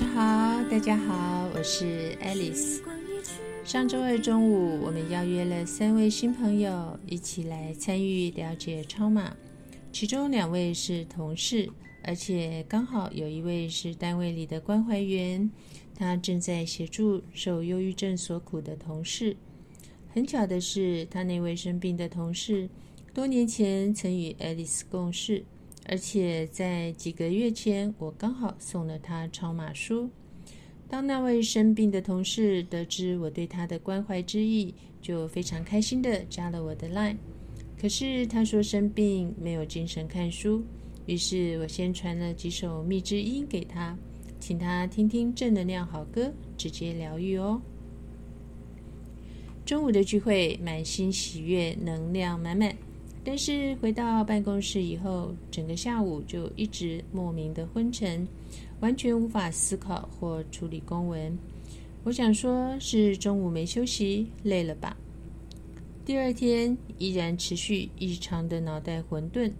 上好，大家好，我是 Alice。上周二中午，我们邀约了三位新朋友一起来参与了解超马，其中两位是同事，而且刚好有一位是单位里的关怀员，他正在协助受忧郁症所苦的同事。很巧的是，他那位生病的同事多年前曾与 Alice 共事。而且在几个月前，我刚好送了他超马书。当那位生病的同事得知我对他的关怀之意，就非常开心的加了我的 line。可是他说生病没有精神看书，于是我先传了几首蜜之音给他，请他听听正能量好歌，直接疗愈哦。中午的聚会满心喜悦，能量满满。但是回到办公室以后，整个下午就一直莫名的昏沉，完全无法思考或处理公文。我想说是中午没休息，累了吧。第二天依然持续异常的脑袋混沌。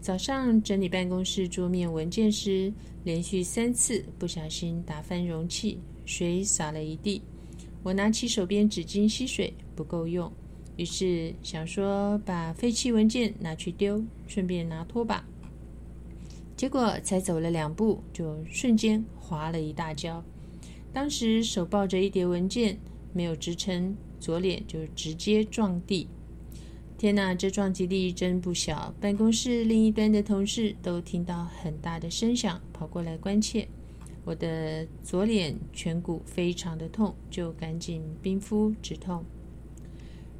早上整理办公室桌面文件时，连续三次不小心打翻容器，水洒了一地。我拿起手边纸巾吸水，不够用。于是想说把废弃文件拿去丢，顺便拿拖把。结果才走了两步，就瞬间滑了一大跤。当时手抱着一叠文件，没有支撑，左脸就直接撞地。天哪，这撞击力真不小！办公室另一端的同事都听到很大的声响，跑过来关切。我的左脸颧骨非常的痛，就赶紧冰敷止痛。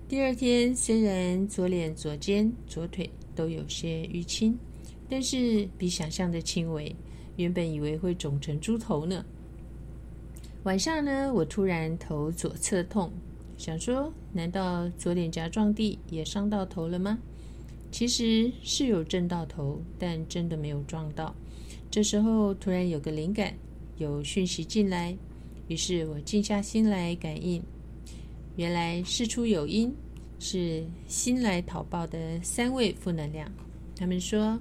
第二天，虽然左脸、左肩、左腿都有些淤青，但是比想象的轻微。原本以为会肿成猪头呢。晚上呢，我突然头左侧痛，想说，难道左脸颊撞地也伤到头了吗？其实是有震到头，但真的没有撞到。这时候突然有个灵感，有讯息进来，于是我静下心来感应。原来事出有因，是新来讨报的三位负能量。他们说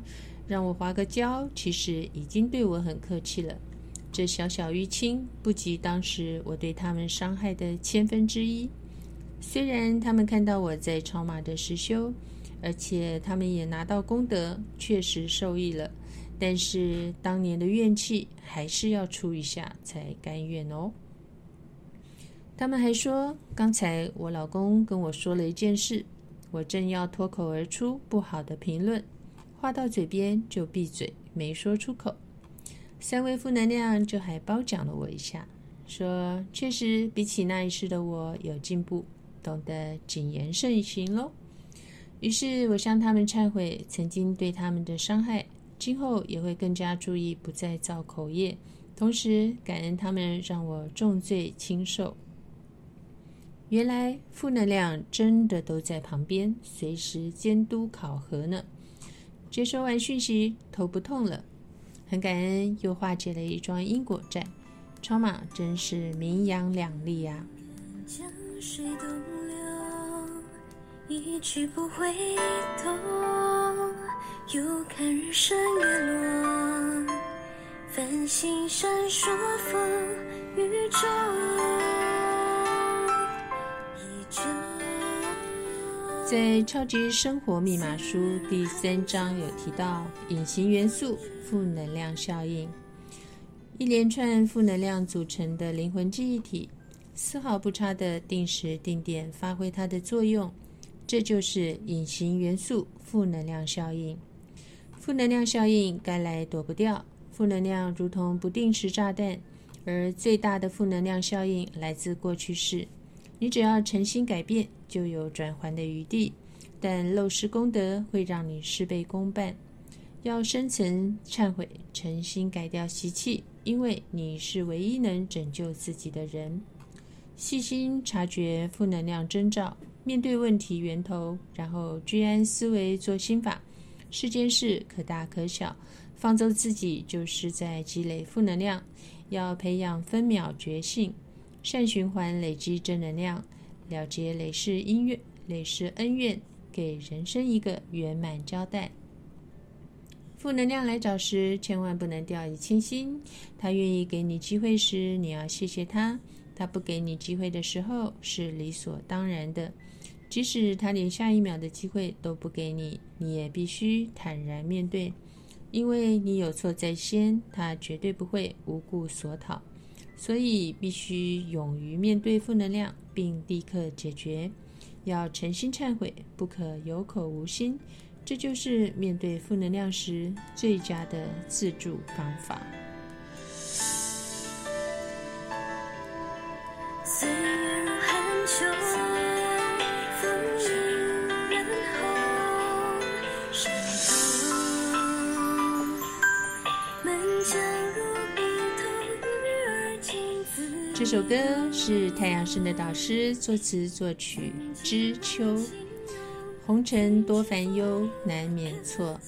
让我划个胶，其实已经对我很客气了。这小小淤青不及当时我对他们伤害的千分之一。虽然他们看到我在超马的实修，而且他们也拿到功德，确实受益了，但是当年的怨气还是要出一下才甘愿哦。他们还说，刚才我老公跟我说了一件事，我正要脱口而出不好的评论，话到嘴边就闭嘴，没说出口。三位负能量就还褒奖了我一下，说确实比起那一世的我有进步，懂得谨言慎行喽。于是我向他们忏悔曾经对他们的伤害，今后也会更加注意，不再造口业，同时感恩他们让我重罪轻受。原来负能量真的都在旁边，随时监督考核呢。接收完讯息，头不痛了，很感恩，又化解了一桩因果债。超马真是名扬两利呀！一去不回头，又看日升月落，繁星闪烁，风雨中。在《超级生活密码书》第三章有提到隐形元素负能量效应，一连串负能量组成的灵魂记忆体，丝毫不差的定时定点发挥它的作用，这就是隐形元素负能量效应。负能量效应该来躲不掉，负能量如同不定时炸弹，而最大的负能量效应来自过去式。你只要诚心改变，就有转还的余地。但漏失功德会让你事倍功半。要深层忏悔，诚心改掉习气，因为你是唯一能拯救自己的人。细心察觉负能量征兆，面对问题源头，然后居安思危做心法。世间事可大可小，放纵自己就是在积累负能量。要培养分秒觉性。善循环累积正能量，了结累世因缘、累世恩怨，给人生一个圆满交代。负能量来找时，千万不能掉以轻心。他愿意给你机会时，你要谢谢他；他不给你机会的时候，是理所当然的。即使他连下一秒的机会都不给你，你也必须坦然面对，因为你有错在先，他绝对不会无故索讨。所以必须勇于面对负能量，并立刻解决。要诚心忏悔，不可有口无心。这就是面对负能量时最佳的自助方法。这首歌是太阳升的导师作词作曲，知秋。红尘多烦忧，难免错。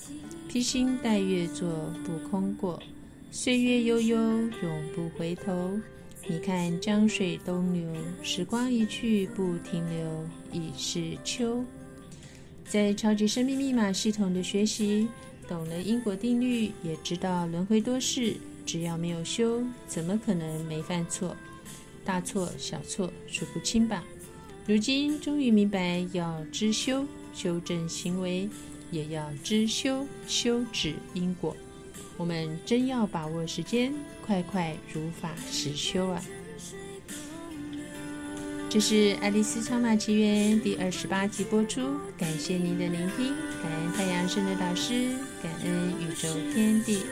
披星戴月做不空过，岁月悠悠，永不回头。你看江水东流，时光一去不停留，已是秋。在超级生命密码系统的学习，懂了因果定律，也知道轮回多事。只要没有修，怎么可能没犯错？大错小错数不清吧？如今终于明白，要知修。修正行为，也要知修修止因果。我们真要把握时间，快快如法实修啊！这是《爱丽丝超马奇缘》第二十八集播出，感谢您的聆听，感恩太阳神的导师，感恩宇宙天地。